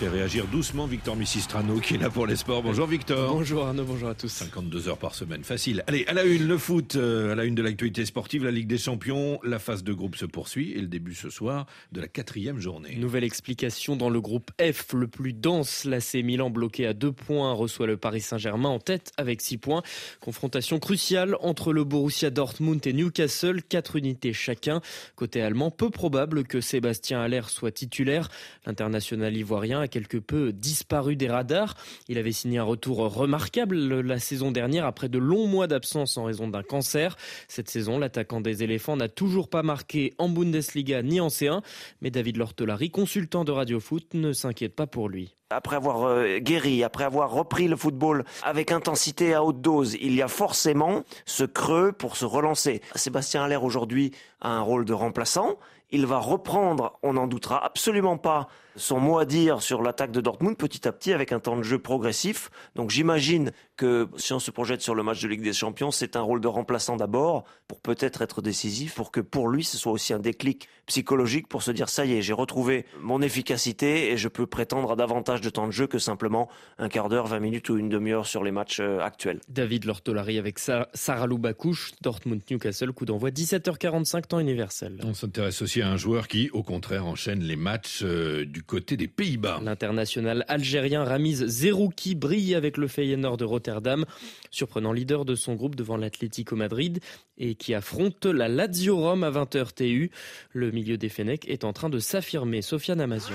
fait réagir doucement Victor Missistrano qui est là pour les sports. Bonjour Victor. Bonjour Arnaud, bonjour à tous. 52 heures par semaine, facile. Allez, à la une, le foot, euh, à la une de l'actualité sportive, la Ligue des Champions, la phase de groupe se poursuit et le début ce soir de la quatrième journée. Nouvelle explication dans le groupe F, le plus dense. L'AC Milan bloqué à deux points reçoit le Paris Saint-Germain en tête avec six points. Confrontation cruciale entre le Borussia Dortmund et Newcastle, quatre unités chacun. Côté allemand, peu probable que Sébastien Haller soit titulaire. L'international ivoirien a quelque peu disparu des radars. Il avait signé un retour remarquable la saison dernière après de longs mois d'absence en raison d'un cancer. Cette saison, l'attaquant des éléphants n'a toujours pas marqué en Bundesliga ni en C1, mais David Lortolari, consultant de Radio Foot, ne s'inquiète pas pour lui. Après avoir euh, guéri, après avoir repris le football avec intensité à haute dose, il y a forcément ce creux pour se relancer. Sébastien Haller aujourd'hui a un rôle de remplaçant. Il va reprendre, on n'en doutera absolument pas, son mot à dire sur l'attaque de Dortmund petit à petit avec un temps de jeu progressif. Donc j'imagine que si on se projette sur le match de Ligue des Champions, c'est un rôle de remplaçant d'abord pour peut-être être décisif, pour que pour lui ce soit aussi un déclic psychologique pour se dire ça y est, j'ai retrouvé mon efficacité et je peux prétendre à davantage de temps de jeu que simplement un quart d'heure, 20 minutes ou une demi-heure sur les matchs euh, actuels. David Lortolari avec Sarah Loubacouche, Dortmund Newcastle, coup d'envoi 17h45 temps universel. On s'intéresse aussi à un joueur qui, au contraire, enchaîne les matchs euh, du côté des Pays-Bas. L'international algérien Ramiz Zerouki brille avec le Feyenoord de Rotterdam, surprenant leader de son groupe devant l'Atlético Madrid et qui affronte la Lazio Rome à 20h TU. Le milieu des Fennecs est en train de s'affirmer. Sofiane Amazion.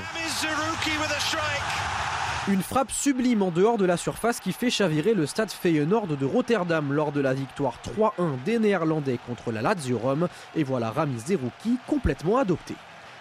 Une frappe sublime en dehors de la surface qui fait chavirer le stade Feyenoord de Rotterdam lors de la victoire 3-1 des Néerlandais contre la Lazio Rome. Et voilà Rami Zerouki complètement adopté.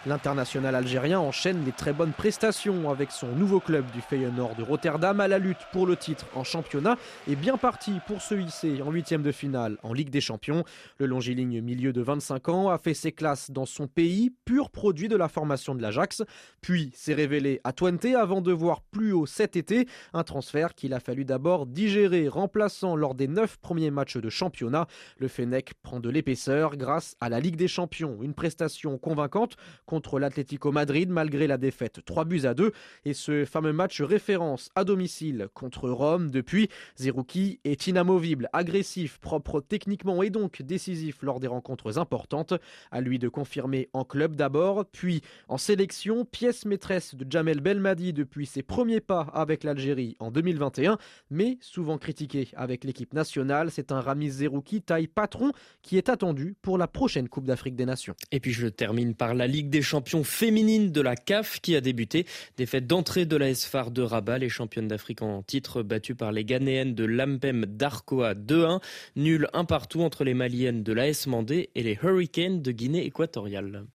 L'international algérien enchaîne les très bonnes prestations avec son nouveau club du Feyenoord de Rotterdam à la lutte pour le titre en championnat et bien parti pour se hisser en huitième de finale en Ligue des Champions. Le longiligne milieu de 25 ans a fait ses classes dans son pays, pur produit de la formation de l'Ajax, puis s'est révélé à Twente avant de voir plus haut cet été, un transfert qu'il a fallu d'abord digérer, remplaçant lors des neuf premiers matchs de championnat. Le Fennec prend de l'épaisseur grâce à la Ligue des Champions, une prestation convaincante contre l'Atlético Madrid malgré la défaite 3 buts à 2 et ce fameux match référence à domicile contre Rome. Depuis, Zerouki est inamovible, agressif, propre techniquement et donc décisif lors des rencontres importantes. À lui de confirmer en club d'abord, puis en sélection, pièce maîtresse de Jamel Belmadi depuis ses premiers pas avec l'Algérie en 2021, mais souvent critiqué avec l'équipe nationale. C'est un Ramiz Zerouki taille patron qui est attendu pour la prochaine Coupe d'Afrique des Nations. Et puis je termine par la Ligue des champions féminines de la CAF qui a débuté. Défaite d'entrée de la SFAR de Rabat, les championnes d'Afrique en titre battues par les Ghanéennes de Lampem d'Arcoa 2-1. Nul un partout entre les Maliennes de l'AS Mandé et les Hurricanes de Guinée équatoriale.